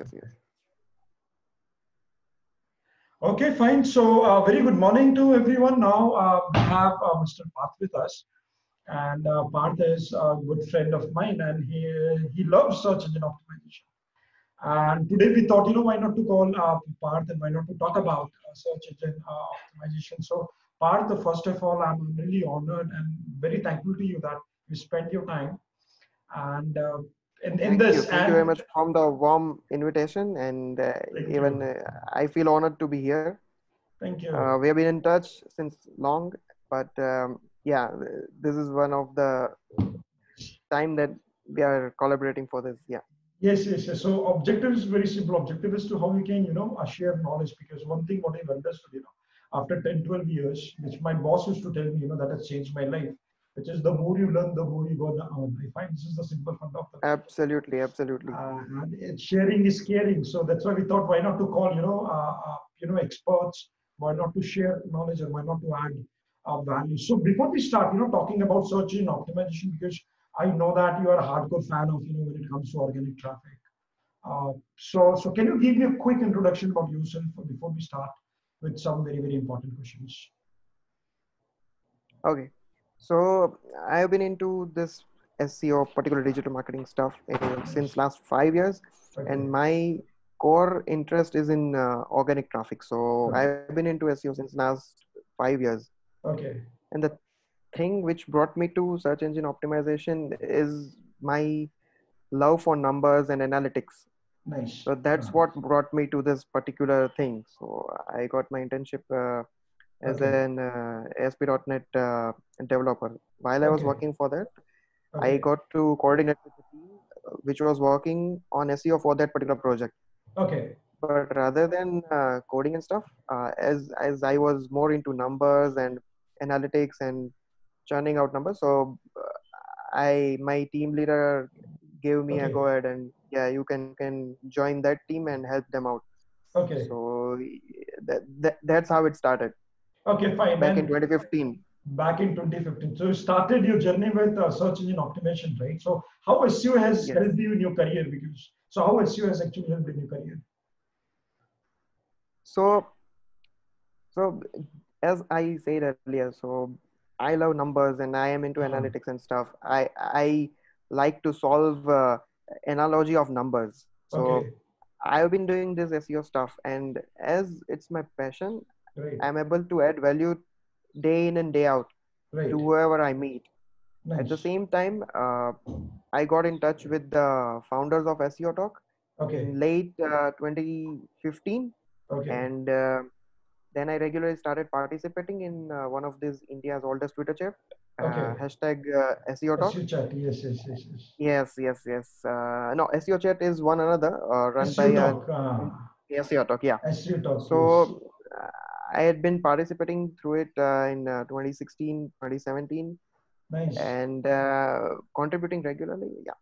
yes, yes. Okay, fine. So, uh, very good morning to everyone. Now uh, we have uh, Mr. Parth with us, and uh, Parth is a good friend of mine, and he he loves search engine optimization. And today we thought, you know, why not to call uh, Parth and why not to talk about uh, search engine uh, optimization. So, Parth, first of all, I'm really honored and very thankful to you that you spent your time and uh, in, in Thank this. you. Thank and you very much from the warm invitation, and uh, even uh, I feel honored to be here. Thank you. Uh, we have been in touch since long, but um, yeah, this is one of the time that we are collaborating for this. Yeah. Yes, yes, yes. So objective is very simple. Objective is to how we can, you know, share knowledge because one thing what I've understood, you know, after 10, 12 years, which my boss used to tell me, you know, that has changed my life, which is the more you learn, the more you go down. I find this is the simple fund of the Absolutely, absolutely. uh, and sharing is caring. So that's why we thought, why not to call, you know, uh, uh, you know, experts, why not to share knowledge and why not to add uh, value. So before we start, you know, talking about search engine optimization, because I know that you are a hardcore fan of, you know, when it comes to organic traffic. Uh, so, so can you give me a quick introduction about yourself before we start with some very, very important questions? Okay. So I've been into this SEO, particular digital marketing stuff, uh, since last five years. Okay. and my core interest is in uh, organic traffic so Okay. i've been into seo since last five years okay. and the thing which brought me to search engine optimization is my love for numbers and analytics Nice. so that's Uh, what brought me to this particular thing so i got my internship uh, as Okay. an uh, asp.net uh, developer while i was Okay. working for that okay. i got to coordinate with the team uh, which was working on seo for that particular project Okay. but rather than uh, coding and stuff uh, as as i was more into numbers and analytics and churning out numbers so i my team leader gave me a go ahead and yeah you can can join that team and help them out Okay. so that, that that's how it started Okay. Fine. back in 2015 back in 2015. So you started your journey with uh, search engine optimization, right? So how SEO has Yes. helped you in your career? Because so how SEO has actually helped in your career? so so as i said earlier so i love numbers and i am into Uh-huh. analytics and stuff i i like to solve uh, analogy of numbers so Okay, i've been doing this seo stuff and as it's my passion great, i'm able to add value day in and day out great, to whoever i meet at the same time uh, i got in touch with the founders of seo talk Okay, in late uh, 2015 okay, and uh, then I regularly started participating in uh, one of these India's oldest Twitter chat, uh, Okay. hashtag uh, SEO Talk. SEO chat, yes, yes, yes, yes. Yes, yes, yes. Uh, no, SEO chat is one another uh, run by SEO uh, talk, SEO Talk. Yeah. SEO talk. So I had been participating through it uh, in uh, 2016, 2017, Nice. and uh, contributing regularly. Yeah.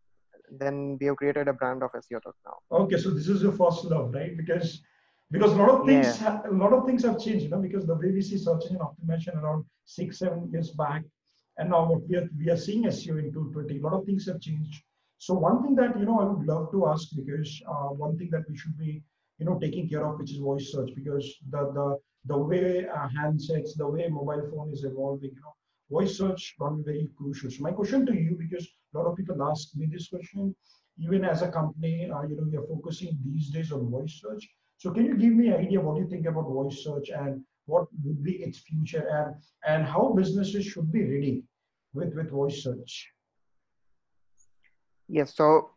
Then we have created a brand of SEO Talk now. Okay, so this is your first love, right? Because because a lot of things Yeah. a lot of things have changed, you know, because the way we see search engine optimization around six, seven years back, and now what we are we are seeing SEO in 2020, a lot of things have changed. So one thing that you know I would love to ask because uh, one thing that we should be you know taking care of, which is voice search, because the the the way uh, handsets, the way mobile phone is evolving, you know, voice search going very crucial. So my question to you, because a lot of people ask me this question, even as a company, uh, you know, we are focusing these days on voice search. So can you give me an idea what you think about voice search and what would be its future and and how businesses should be ready with with voice search? Yes. So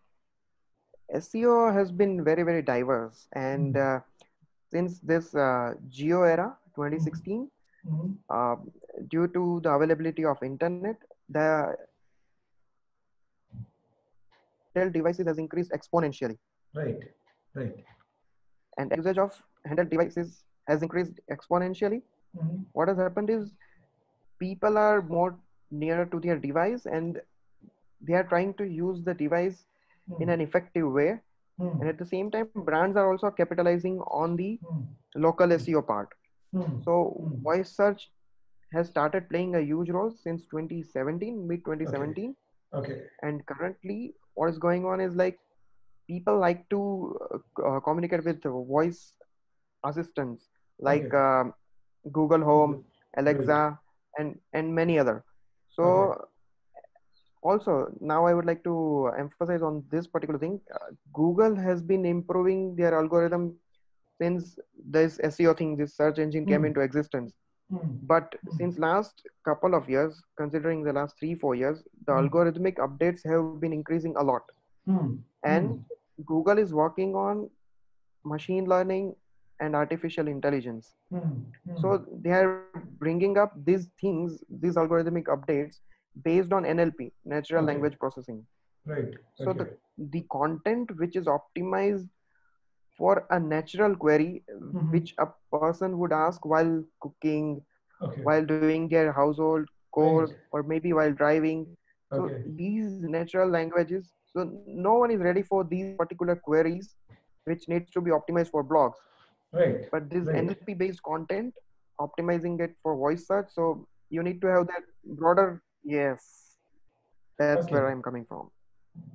SEO has been very, very diverse. And uh, since this uh, Jio era, 2016, Mhm. uh, due to the availability of internet, the handheld devices has increased exponentially. Right, right. And usage of handheld devices has increased exponentially. Mhm. What has happened is people are more nearer to their device and they are trying to use the device in an effective way. Mhm. And at the same time, brands are also capitalizing on the Mhm. local SEO part. Mhm. So Mm. voice search has started playing a huge role since 2017, mid 2017. Okay. And currently, what is going on is like people like to uh, uh, communicate with voice assistants like Okay. um Google Home. Alexa, and and many other. So Okay. Also now I would like to emphasize on this particular thing. Uh, Google has been improving their algorithm since this SEO thing, this search engine came Hmm. into existence. Hmm. But Hmm. since last couple of years, considering the last three four years, the Hmm. algorithmic updates have been increasing a lot, Hmm. and. Google is working on machine learning and artificial intelligence. So they are bringing up these things, these algorithmic updates based on NLP, natural Okay. language processing. right. So okay. the the content which is optimized for a natural query, Mhm. which a person would ask while cooking, okay. while doing their household chores, Right. or maybe while driving. So these natural languages, so no one is ready for these particular queries, which needs to be optimized for blogs. Right. But this Right. NLP based content, optimizing it for voice search, so you need to have that broader. Yes, that's where I'm coming from.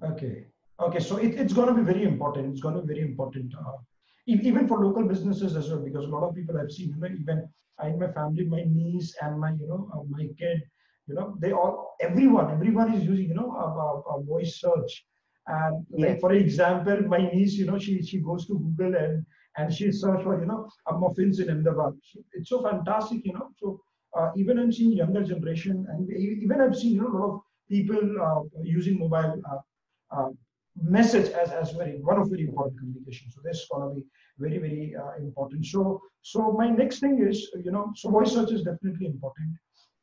Okay. Okay. So it, it's going to be very important. It's going to be very important, uh, even for local businesses as well, because a lot of people I've seen, you know, even I, in my family, my niece and my, you know, uh, my kid, you know, they all, everyone, everyone is using, you know, a, a, a voice search. And like, for example, my niece, you know, she, she goes to Google and, and she search for, you know, a muffins in Ahmedabad. It's so fantastic, you know. So uh, even I'm seeing younger generation and even I've seen, you know, a lot of people uh, using mobile uh, uh, message as, as very one of very important communication. So that's gonna be very very uh, important. So so my next thing is you know so voice search is definitely important,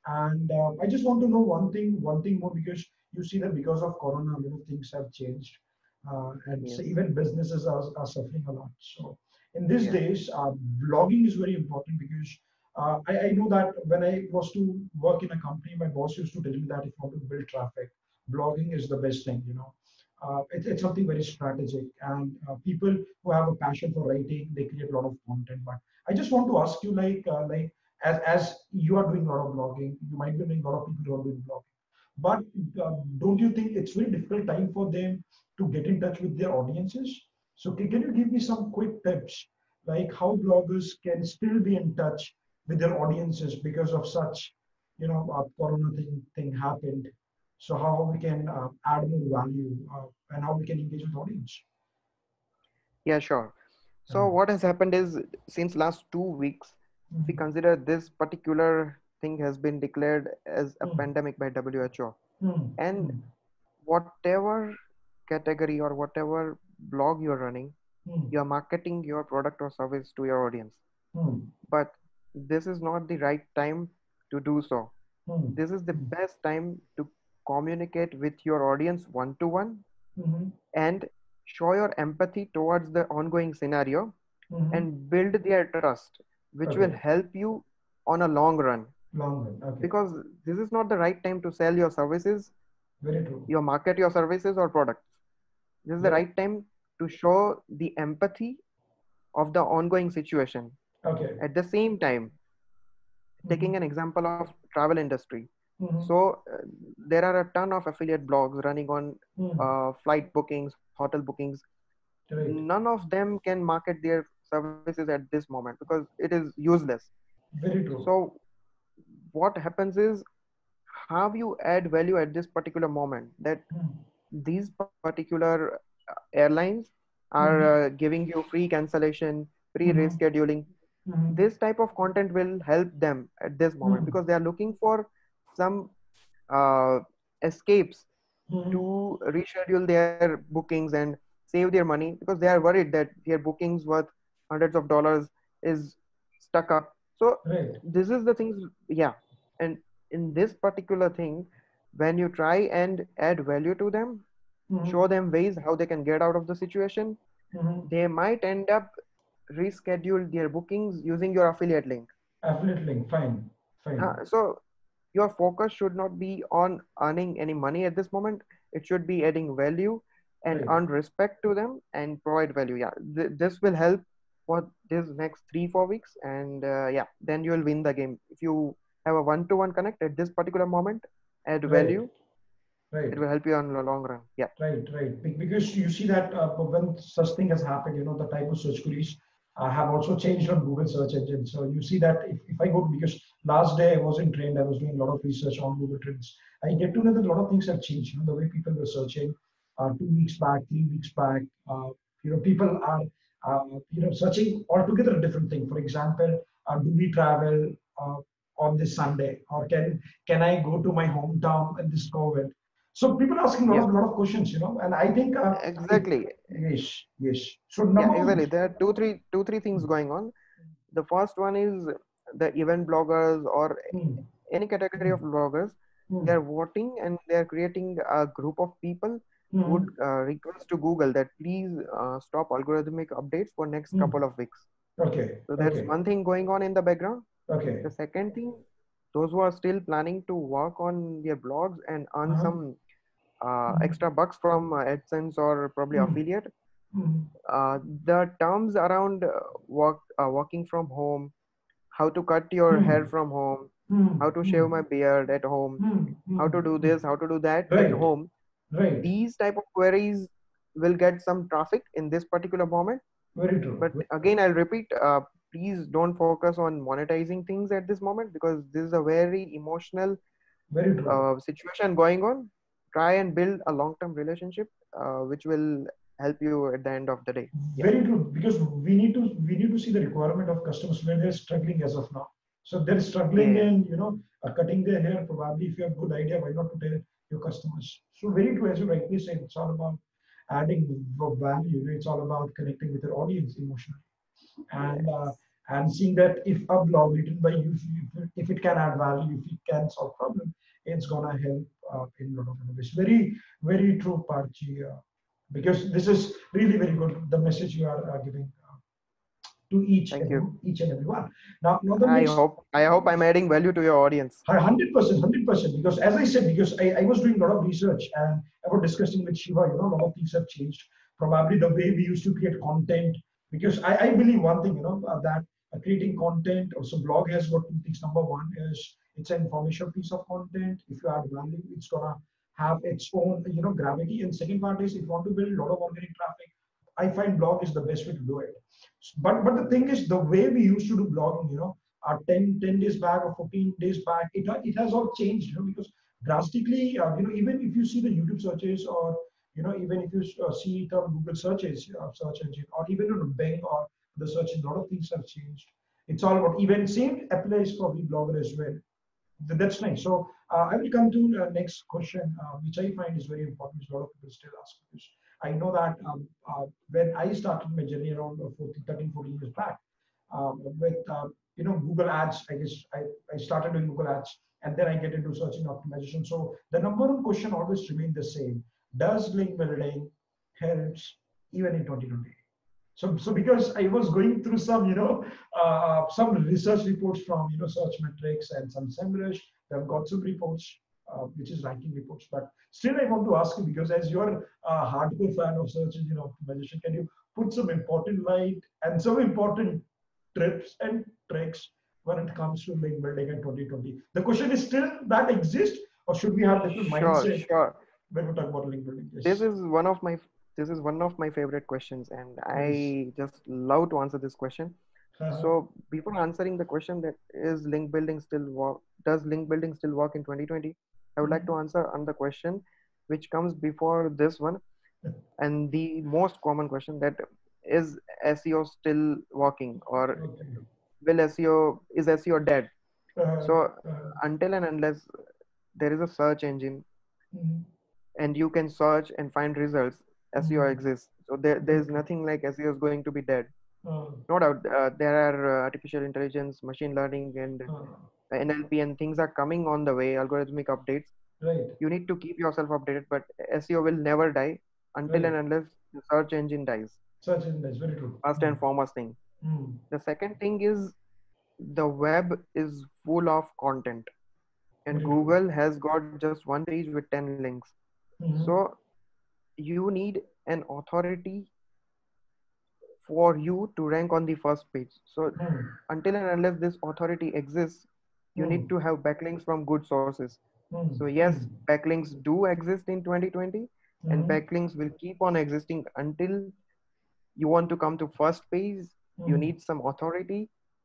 and uh, I just want to know one thing one thing more because you see that because of Corona a lot of things have changed, uh, and so even businesses are, are suffering a lot. So in these Yeah. days, uh, blogging is very important because. Uh, I, I know that when I was to work in a company, my boss used to tell me that if you want to build traffic, blogging is the best thing, you know. Uh, it, it's something very strategic and uh, people who have a passion for writing they create a lot of content. But i just want to ask you like uh, like as, as you are doing a lot of blogging you might be doing a lot of people who are doing blogging. But uh, don't you think it's very difficult time for them to get in touch with their audiences? So can, can you give me some quick tips like how bloggers can still be in touch with their audiences because of such you know uh, corona thing thing happened so how we can uh, add more value uh, and how we can engage with audience Yeah, sure. So what has happened is since last two weeks, if we consider this particular thing has been declared as a Mhm. pandemic by WHO, Mhm. and Mhm. whatever category or whatever blog you're running, Mhm. you're marketing your product or service to your audience. Mhm. But this is not the right time to do so. Mhm. This is the Mhm. best time to communicate with your audience one to one and show your empathy towards the ongoing scenario Mhm. and build their trust, which will help you on a long run. long run okay Because this is not the right time to sell your services, very true you market your services or products. This is the right time to show the empathy of the ongoing situation. Okay At the same time, taking an example of travel industry. Mhm. So uh, there are a ton of affiliate blogs running on Mhm. uh, flight bookings, hotel bookings. right None of them can market their services at this moment because it is useless. very true So what happens is how you add value at this particular moment that Mhm. these particular uh, airlines are uh, giving you free cancellation, free Mhm. rescheduling. Mhm. This type of content will help them at this moment Mhm. because they are looking for some uh, escapes Mhm. to reschedule their bookings and save their money because they are worried that their bookings worth hundreds of dollars is stuck up so right this is the things yeah and in this particular thing when you try and add value to them Mhm. show them ways how they can get out of the situation Mhm. they might end up reschedule their bookings using your affiliate link affiliate link fine fine Uh, so your focus should not be on earning any money at this moment it should be adding value and Right. earn respect to them and provide value yeah th- this will help for this next three four weeks and uh, yeah then you will win the game if you have a one-to-one connect at this particular moment add Right. value right. it will help you on the long run yeah Right, right. Because you see that uh, when such thing has happened, you know, the type of search queries uh, have also changed on Google search engine. So you see that if, if I go to, because last day I wasn't trained, I was doing a lot of research on Google Trends. I get to know that a lot of things have changed. You know, the way people were searching uh, two weeks back, three weeks back, uh, you know, people are, uh, you know, searching altogether a different thing. For example, uh, do we travel uh, on this Sunday or can, can I go to my hometown in this COVID? So people asking a lot, of, lot of questions, you know, and I think uh, exactly. Yes, yes. So yeah exactly. There are two three two three things going on. The first one is the event bloggers or Hmm, any category of bloggers hmm, they're voting and they're creating a group of people who would uh, request to google that please uh, stop algorithmic updates for next Hmm. couple of weeks. Okay, so that's okay, one thing going on in the background. Okay, the second thing those who are still planning to work on their blogs and earn Uh-huh. some uh, extra bucks from uh, adsense or probably Hmm. affiliate. Hmm, uh, the terms around uh, work uh, working from home how to cut your Hmm. hair from home how to shave my beard at home how to do this how to do that Right. at home. Right, these type of queries will get some traffic in this particular moment. Very true. but again i'll repeat uh, please don't focus on monetizing things at this moment because this is a very emotional Very true. uh, situation going on try and build a long term relationship uh, which will help you at the end of the day yeah. Very true, because we need to we need to see the requirement of customers where they're struggling as of now. So they're struggling Yeah. and you know cutting their hair. Probably if you have good idea, why not to tell your customers? So very true, as you rightly said, it's all about adding value. you know, It's all about connecting with your audience emotionally, and uh, and seeing that if a blog written by you, if, if it can add value, if it can solve problem, it's gonna help in a lot of ways. Very very true, Parchi. Uh, because this is really very good the message you are uh, giving uh, to each Thank and you. each and everyone now now the i next hope i hope i'm adding value to your audience 100% 100% because as i said because I, I was doing a lot of research and i was discussing with shiva you know a lot of things have changed probably the way we used to create content because i, I believe one thing you know that creating content also blog has got two things number one is it's an informational piece of content. If you add value it's gonna have its own you know gravity. And second part is if you want to build a lot of organic traffic i find blog is the best way to do it. But but the thing is the way we used to do blogging you know uh, 10, 10 days back or 14 days back it, it has all changed you know because drastically uh, you know even if you see the youtube searches or you know even if you uh, see it on google searches uh, search engine or even on bing or the search engine a lot of things have changed. It's all about even same applies for the blogger as well that's nice so uh, i will come to the next question uh, which i find is very important a lot of people still ask because i know that um, uh, when i started my journey around uh, 14, 13 14 years back um, with uh, you know Google Ads. I guess I, I started doing Google Ads and then I get into search engine optimization. So the number one question always remains the same: Does link building helps even in 2020? So, so because I was going through some, you know, uh, some research reports from, you know, Searchmetrics and some SEMrush, they've got some reports, uh, which is ranking reports. But still, I want to ask you because as you're a hardcore fan of search engine optimization, can you put some important light and some important tips and tricks when it comes to link building in 2020? The question is still that exists, or should we have different sure mindset sure when we talk about link building? Yes. this is one of my this is one of my favorite questions and i just love to answer this question. Uh-huh. so before answering the question that is link building still work does link building still work in 2020 i would like to answer on the question which comes before this one and the most common question that is seo still working or will seo is seo dead? Uh, so uh, until and unless there is a search engine mhm. and you can search and find results seo exists so there, there's nothing like seo is going to be dead Uh, no doubt uh, there are uh, artificial intelligence machine learning and uh, nlp and things are coming on the way algorithmic updates right. you need to keep yourself updated but seo will never die until Right. and unless the search engine dies Search engine that's very true. first and foremost thing Mm. the second thing is the web is full of content and Very true. google has got just one page with 10 links Mhm. so you need an authority for you to rank on the first page so Mm. until and unless this authority exists you Mm. need to have backlinks from good sources Hmm. So yes, Hmm. backlinks do exist in 2020, and Mhm. backlinks will keep on existing until you want to come to first page. You need some authority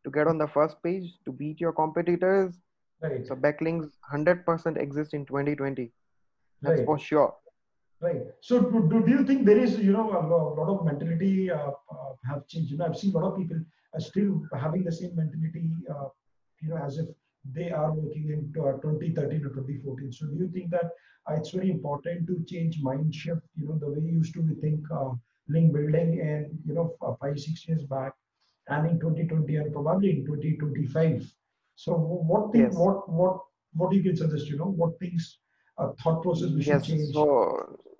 to get on the first page to beat your competitors. right, So backlinks 100% exist in 2020. That's right. for sure. Right. So do, do, do you think there is, you know, a lot of mentality uh, uh, have changed? You know, I've seen a lot of people are still having the same mentality, uh, you know, as if they are working in uh, 2013 or 2014. So do you think that uh, it's very important to change mind shift, you know, the way you used to think uh, link building and, you know, five, six years back and in 2020 and probably in 2025. So what thing, Yes. what, what, what do you can suggest, you know, what things, uh, thought process we should Yes. change? So uh,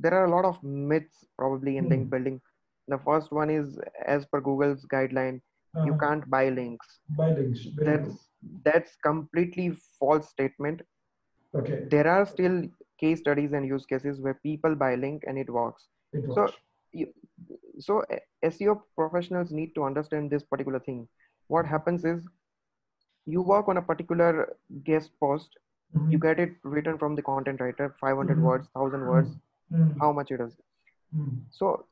there are a lot of myths probably in Hmm. link building. The first one is as per Google's guideline, you Uh-huh. can't buy links. By links. That's that's completely false statement. Okay. There are still case studies and use cases where people buy link and it works. It So you, so uh, SEO professionals need to understand this particular thing. What happens is you work on a particular guest post, Mhm. you get it written from the content writer, 500 Mhm. words, 1000 words, Mhm. how much it is. Mhm. So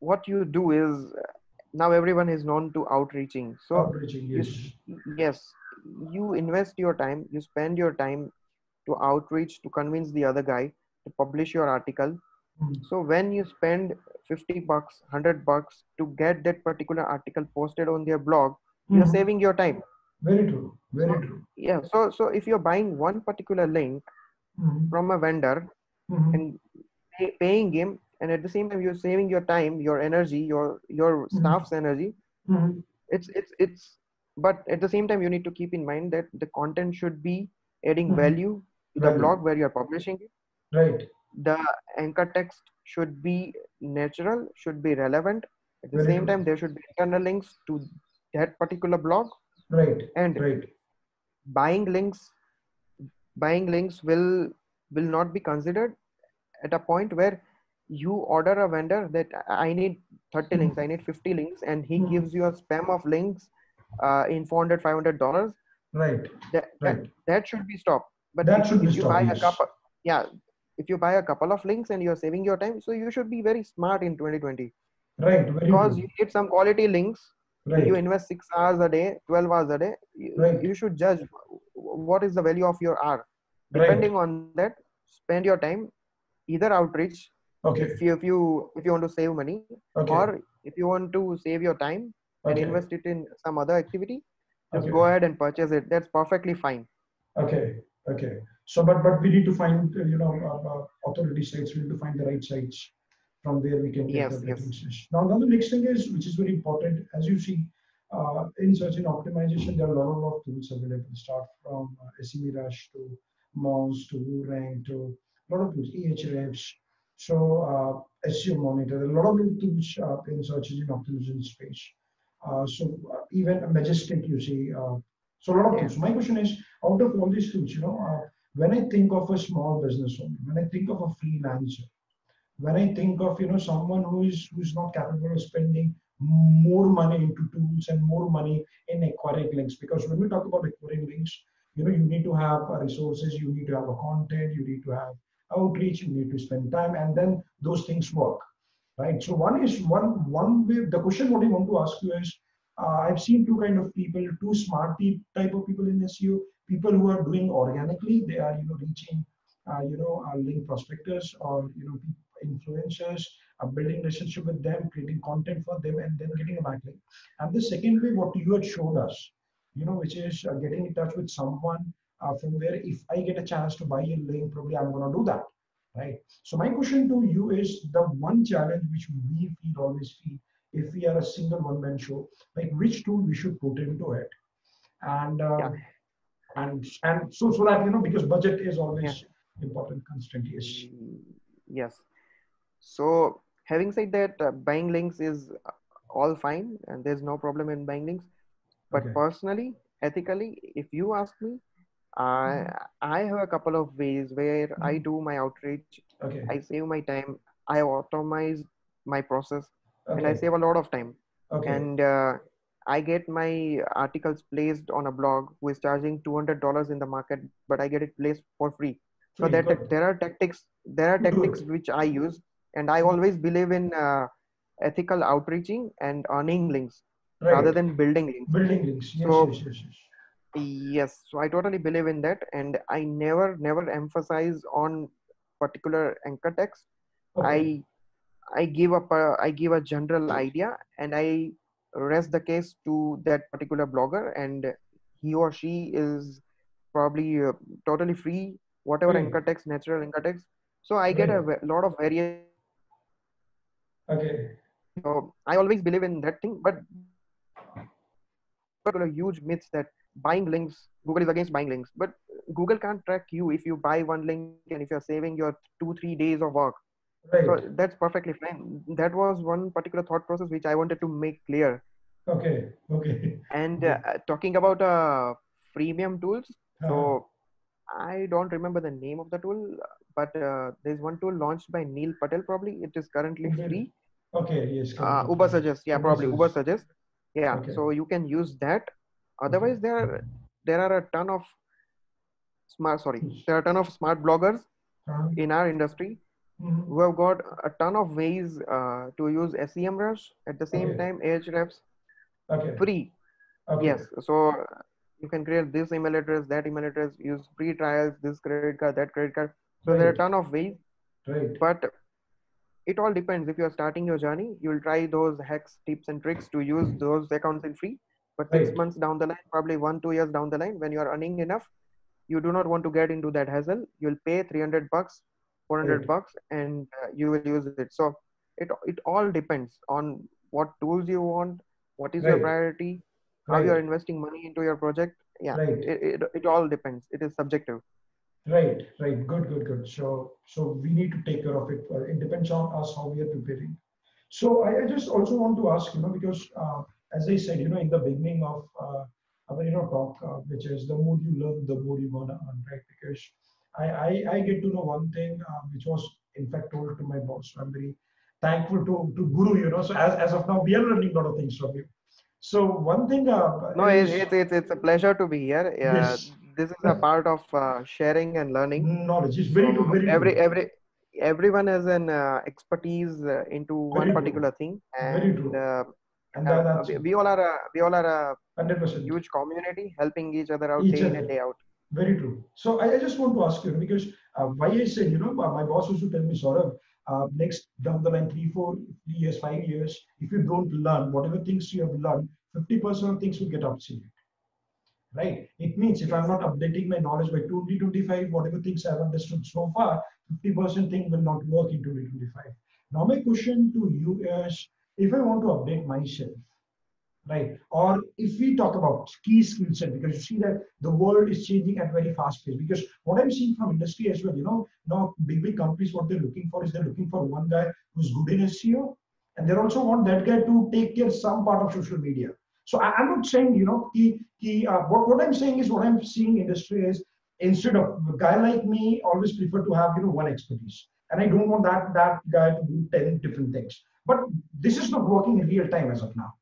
what you do is now everyone is known to outreaching. So Outreaching, yes. s- yes, you invest your time, you spend your time to outreach to convince the other guy to publish your article. So when you spend 50 bucks, 100 bucks to get that particular article posted on their blog, you're Mhm. saving your time. Very true. Very true. Yeah. So so if you're buying one particular link Mhm. from a vendor Mhm. and pay, paying him, and at the same time you're saving your time, your energy, your your staff's energy, Mhm. it's it's it's but at the same time you need to keep in mind that the content should be adding Mhm. value to the blog where you're publishing it Right. the anchor text should be natural should be relevant at the Very same true. time there should be internal links to that particular blog Right. and Right. buying links buying links will will not be considered at a point where you order a vendor that i need 30 links i need 50 links and he Mhm. gives you a spam of links uh, in 400 500 dollars Right. that, that Right. that should be stopped but That if, should be if you stopped, buy yes. a couple yeah if you buy a couple of links and you're saving your time so you should be very smart in 2020 Right. Because true. you need some quality links Right. you invest six hours a day 12 hours a day you, Right. you should judge what is the value of your hour Right. depending on that spend your time either outreach Okay. if you if you if you want to save money Okay. or if you want to save your time and Okay. invest it in some other activity just Okay. go ahead and purchase it that's perfectly fine Okay. Okay. So, but but we need to find uh, you know uh, uh, authority sites. We need to find the right sites from where we can get Yes, the yes. Now, the next thing is which is very important. As you see, uh, in search and optimization, there are a lot of tools available. Start from uh, SEMrush to Moz to WooRank to a lot of tools, Ahrefs. So uh, SEO Monitor, a lot of tools uh, in search engine optimization space. Uh, so uh, even Majestic, you see. Uh, so a lot of Yeah. tools. My question is, out of all these tools, you know, uh, when I think of a small business owner, when I think of a freelancer, when I think of you know someone who is who's not capable of spending more money into tools and more money in acquiring links, because when we talk about acquiring links, you know you need to have resources, you need to have a content, you need to have outreach, you need to spend time, and then those things work, right? So one is one one way. The question what I want to ask you is, uh, I've seen two kind of people, two smart type of people in SEO. People who are doing organically, they are you know reaching, uh, you know, uh, link prospectors or you know influencers, uh, building relationship with them, creating content for them, and then getting a backlink. And the second way, what you had showed us, you know, which is uh, getting in touch with someone uh, from where if I get a chance to buy a link, probably I'm going to do that, right? So my question to you is the one challenge which we feel always feel if we are a single one-man show, like which tool we should put into it, and um, Yeah. and and so so that you know because budget is always important constraint. Yes. Yes. So having said that, uh, buying links is all fine, and there's no problem in buying links. But Okay. personally, ethically, if you ask me, I I have a couple of ways where I Mhm. do my outreach. Okay. I save my time. I automate my process, and I save a lot of time. Okay. And uh, I get my articles placed on a blog who is charging $200 in the market, but I get it placed for free. So that there are tactics, there are tactics which I use, and I always believe in uh, ethical outreaching and earning links rather than building links. Building links. Yes, So- yes, yes, yes. Yes, so I totally believe in that, and I never, never emphasize on particular anchor text. Okay. I I give up a, I give a general idea and I rest the case to that particular blogger and he or she is probably uh, totally free whatever Right. anchor text natural anchor text so I get a lot of variation Okay. so I always believe in that thing but particular huge myths that buying links Google is against buying links but Google can't track you if you buy one link and if you're saving your two three days of work Right. so that's perfectly fine that was one particular thought process which i wanted to make clear Okay. Okay. and uh, talking about uh, freemium tools Uh-huh. so i don't remember the name of the tool but uh, there's one tool launched by neil patel probably it is currently free Okay. Yes. uh, Ubersuggest yeah Uber probably Ubersuggest. suggest yeah Okay. so you can use that otherwise there are there are a ton of smart sorry there are a ton of smart bloggers Uh-huh. in our industry Mhm. who have got a ton of ways uh, to use SEM SEMrush at the same Okay. time Ahrefs Okay. free. Okay. Yes, so you can create this email address, that email address, use free trials, this credit card, that credit card. So there are a ton of ways, Right. but it all depends. If you're starting your journey, you'll try those hacks, tips, and tricks to use those accounts in free. But six Right. months down the line, probably one, two years down the line, when you are earning enough, you do not want to get into that hassle. You'll pay 300 bucks, 400 Right. bucks, and uh, you will use it. So it it all depends on what tools you want, what is your priority, how you are investing money into your project. Yeah, Right. it, it, it all depends. It is subjective. Right, right. Good, good, good. So, so we need to take care of it. Uh, It depends on us how we are preparing. So I, I just also want to ask, you know, because uh, as I said, you know, in the beginning of uh, our, you know, talk, uh, which is the more you learn, the more you gonna earn, right? Because I, I, I get to know one thing, uh, which was in fact told to my boss. I'm very thankful to, to Guru, you know. So as, as of now, we are learning a lot of things from you. So one thing, uh, No, is it, it's it's it's a pleasure to be here. Uh, Yes. This is a part of uh, sharing and learning. knowledge. It's very So very every true. every everyone has an uh, expertise uh, into Very one true. particular thing, Very and true. uh, And uh, we, we all are a we all are a hundred percent. huge community helping each other out Each day in other. and day out. Very true. So I, I just want to ask you because uh, why I said, you know, my my boss used to tell me, Saurabh, uh, next down the line, three, four, three years, five years, if you don't learn whatever things you have learned, 50% of things will get obsolete. Right? It means if I'm not updating my knowledge by 2025, whatever things I've understood so far, 50% thing will not work in 2025. Now, my question to you is if I want to update myself, right? Or if we talk about key skill set, because you see that the world is changing at very fast pace. Because what I'm seeing from industry as well, you know, now big big companies, what they're looking for is they're looking for one guy who's good in SEO, and they also want that guy to take care some part of social media. So I, am not saying, you know, he, key, uh, what, what I'm saying is what I'm seeing industry is instead of a guy like me always prefer to have, you know, one expertise. And I don't want that that guy to do 10 different things. But this is not working in real time as of now.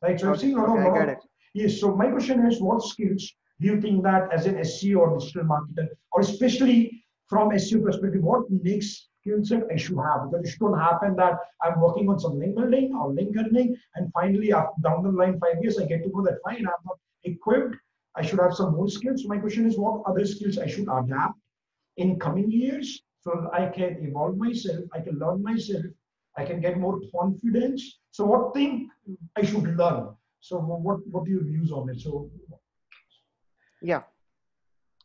Right. So I've seen a lot okay, of I lot get it. Yes. So my question is, what skills do you think that as an SEO or digital marketer, or especially from SEO perspective, what next skill set I should have? Because it shouldn't happen that I'm working on some link building or link earning, and finally, after, down the line, five years, I get to know that fine, I'm not equipped. I should have some more skills. So my question is, what other skills I should adapt in coming years so I can evolve myself, I can learn myself, I can get more confidence. So what thing I should learn? So what what do you views on it? So Yeah.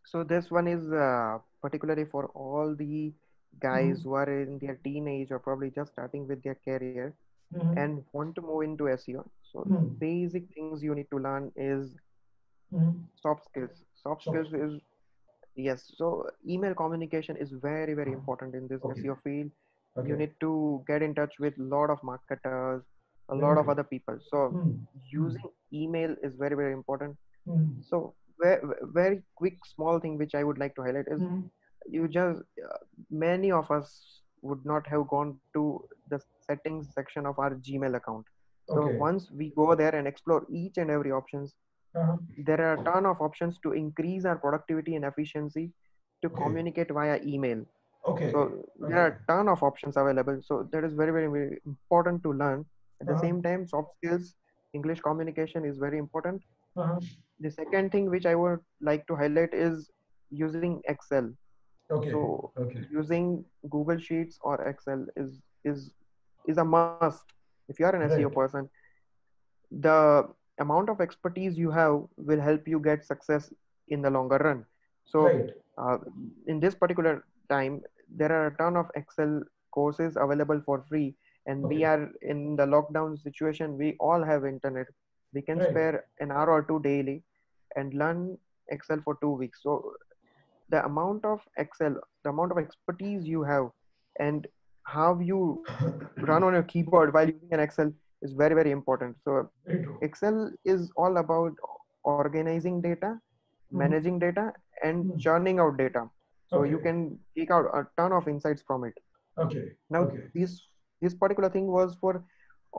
So this one is uh, particularly for all the guys Mhm. who are in their teenage or probably just starting with their career Mhm, and want to move into SEO. So mhm, basic things you need to learn is mhm. soft skills. Soft Soft skills is yes. So email communication is very very important in this Okay. SEO field. okay. You need to get in touch with a lot of marketers, a lot of other people. So using email is very very important. So very, very quick small thing which I would like to highlight is. You just uh, many of us would not have gone to the settings section of our Gmail account So Okay. once we go there and explore each and every options, Uh-huh. there are a ton of options to increase our productivity and efficiency to Okay. communicate via email. Okay. So there are a ton of options available. So that is very, very, very important to learn. At the Uh-huh. same time, soft skills, English communication is very important. Uh-huh. The second thing which I would like to highlight is using Excel. Okay. So okay. using Google Sheets or Excel is is is a must. If you are an SEO person, the amount of expertise you have will help you get success in the longer run. So right. uh, in this particular time, there are a ton of Excel courses available for free, and we are in the lockdown situation. We all have internet. We can Right. spare an hour or two daily and learn Excel for two weeks. So the amount of Excel, the amount of expertise you have, and how you run on your keyboard while using an Excel is very very important. So Excel is all about organizing data, Mhm. managing data, and Mhm. churning out data. So you can take out a ton of insights from it. Okay. Now Okay. this this particular thing was for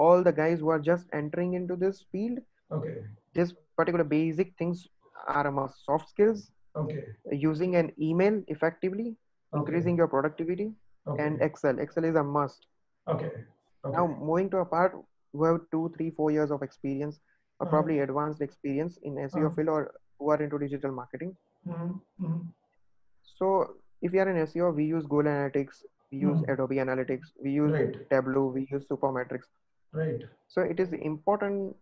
all the guys who are just entering into this field. Okay. This particular basic things are a must. Soft skills, Okay. using an email effectively, Okay. increasing your productivity, Okay. and Excel. Excel is a must. Okay. Okay. Now moving to a part who have two, three, four years of experience or Uh-huh. probably advanced experience in SEO Uh-huh. field or who are into digital marketing. Mhm. Mhm. So if you are in SEO, we use Google Analytics, we use Hmm. Adobe Analytics, we use Right. Tableau, we use Supermetrics. Right. So it is important,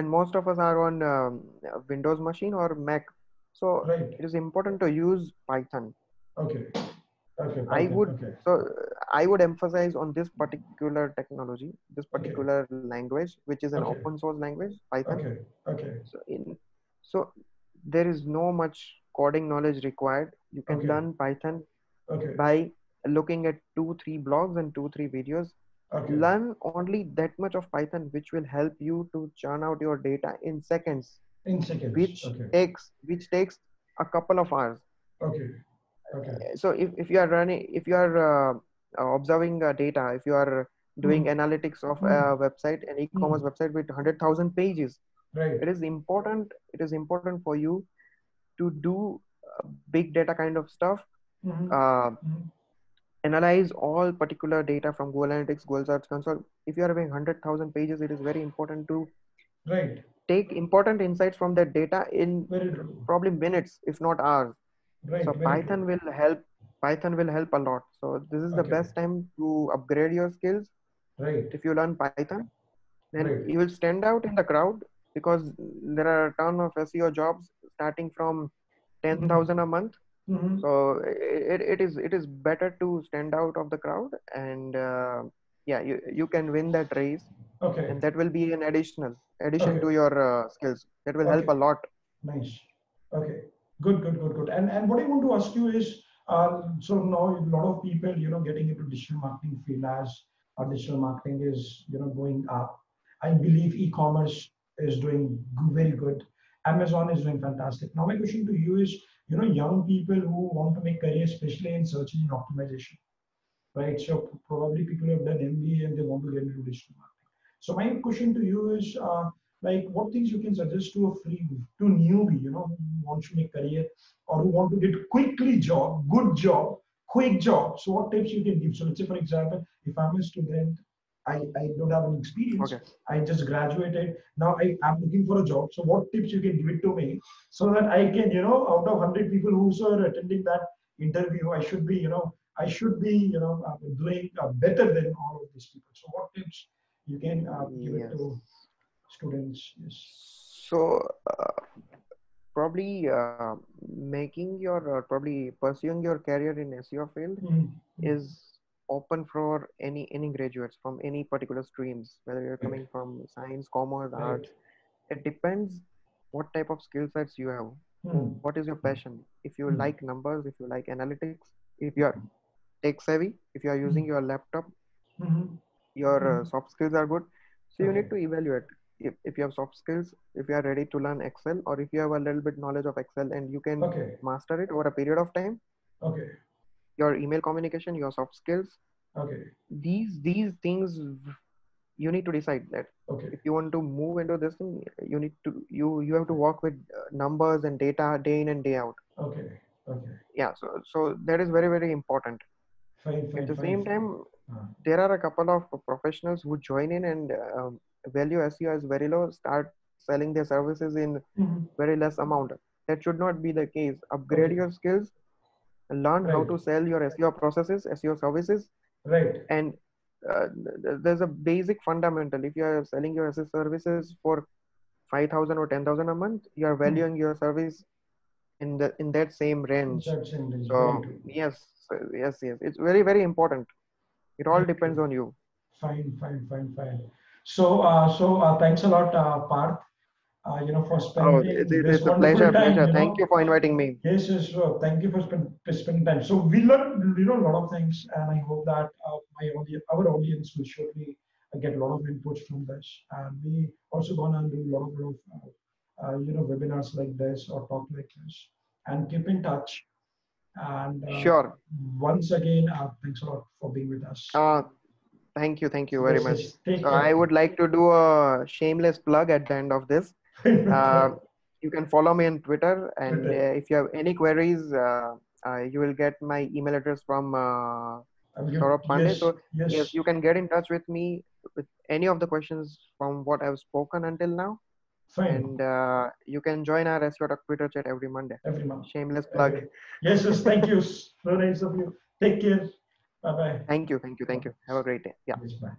and most of us are on um, Windows machine or Mac. So Right. it is important to use Python. Okay. Okay. I would Okay. so I would emphasize on this particular technology, this Okay. particular language, which is an Okay. open source language, Python. Okay. Okay. So in so there is no much coding knowledge required. You can Okay. learn Python Okay. by looking at two, three blogs and two, three videos. Okay. Learn only that much of Python, which will help you to churn out your data in seconds, In seconds. which Okay. takes which takes a couple of hours. Okay. Okay. So if, if you are running, if you are uh, uh, observing uh, data, if you are doing Hmm. analytics of Hmm. a website, an e-commerce website with hundred thousand pages, Right. it is important. It is important for you to do uh, big data kind of stuff. Uh, Mhm. analyze all particular data from Google Analytics, Google Search Console. If you are having 100,000 pages, it is very important to Right. Take important insights from that data in probably minutes, if not hours. Right. So Python true. will help. Python will help a lot. So this is the Okay. best time to upgrade your skills. Right. If you learn Python, then Right. you will stand out in the crowd because there are a ton of SEO jobs starting from 10,000 a month Mhm. so it, it is it is better to stand out of the crowd and uh, yeah you, you can win that race Okay. and that will be an additional addition Okay. to your uh, skills that will help a lot Nice. Okay. Good, good, good, good. And and what I want to ask you is, uh, so now a lot of people, you know, getting into digital marketing field as uh, digital marketing is, you know, going up. I believe e-commerce is doing very good. Amazon is doing fantastic. Now my question to you is, you know, young people who want to make career, especially in search engine optimization, right? So probably people have done MBA and they want to get into digital marketing. So my question to you is, uh, like what things you can suggest to a free to newbie you know who wants to make career or who want to get quickly job good job quick job? So what tips you can give? So let's say for example if i'm a student i i don't have any experience. Okay. I just graduated. Now i am looking for a job. So what tips you can give it to me so that i can you know out of 100 people who are attending that interview i should be you know i should be you know uh, doing uh, better than all of these people so what tips you can uh, give it to students yes so uh, probably uh, making your or probably pursuing your career in seo field Mhm. is open for any any graduates from any particular streams whether you're Right. coming from science commerce Right. arts it depends what type of skill sets you have Mhm. what is your passion if you Hmm. like numbers if you like analytics if you are tech savvy if you are using your laptop Mhm. your uh, Mhm. soft skills are good so you need to evaluate if, if you have soft skills if you are ready to learn excel or if you have a little bit knowledge of excel and you can Okay. master it over a period of time Okay. your email communication your soft skills Okay. these these things you need to decide that Okay. if you want to move into this thing, you need to you you have to work with uh, numbers and data day in and day out. Okay. Okay. Yeah, so so that is very very important. Fine. Fine. At the fine, same time, Uh, there are a couple of professionals who join in and um, value SEO as very low, start selling their services in mhm. very less amount. That should not be the case. Upgrade Okay. your skills, learn how to sell your SEO processes, SEO services, Right. and uh, there's a basic fundamental. If you are selling your SEO services for five thousand or ten thousand a month, you are valuing your service in the in that same range. That's indeed So very true. yes, so yes, yes, it's very very important. It all depends on you. Fine, fine, fine, fine. So, uh, so uh, thanks a lot, uh, Parth. Uh, you know, for Oh, spending it, it- this it's a pleasure, time, pleasure. you Thank know. you for inviting me. Yes, yes, sure. Thank you for spend, spending time. So we learned, you know, a lot of things, and I hope that uh, my audience, our audience, will surely uh, get a lot of inputs from this. And we also gonna do a lot of, lot of uh, uh, you know, webinars like this or talk like this, and keep in touch. And uh, Sure. once again, uh, thanks a lot for being with us. Uh, thank you, thank you very much. Take I would like to do a shameless plug at the end of this. Uh, you can follow me on Twitter, and uh, if you have any queries, uh, uh, you will get my email address from uh, Saurabh Pandey. yes, So, yes, yes, you can get in touch with me with any of the questions from what I've spoken until now, fine. and uh, you can join our SEO Talk Twitter chat every Monday. Every month. Shameless plug. Yes, yes. Thank you. So nice of you. Take care. Bye bye. Thank you, thank you, thank you. Have a great day. Yeah. Yes, bye.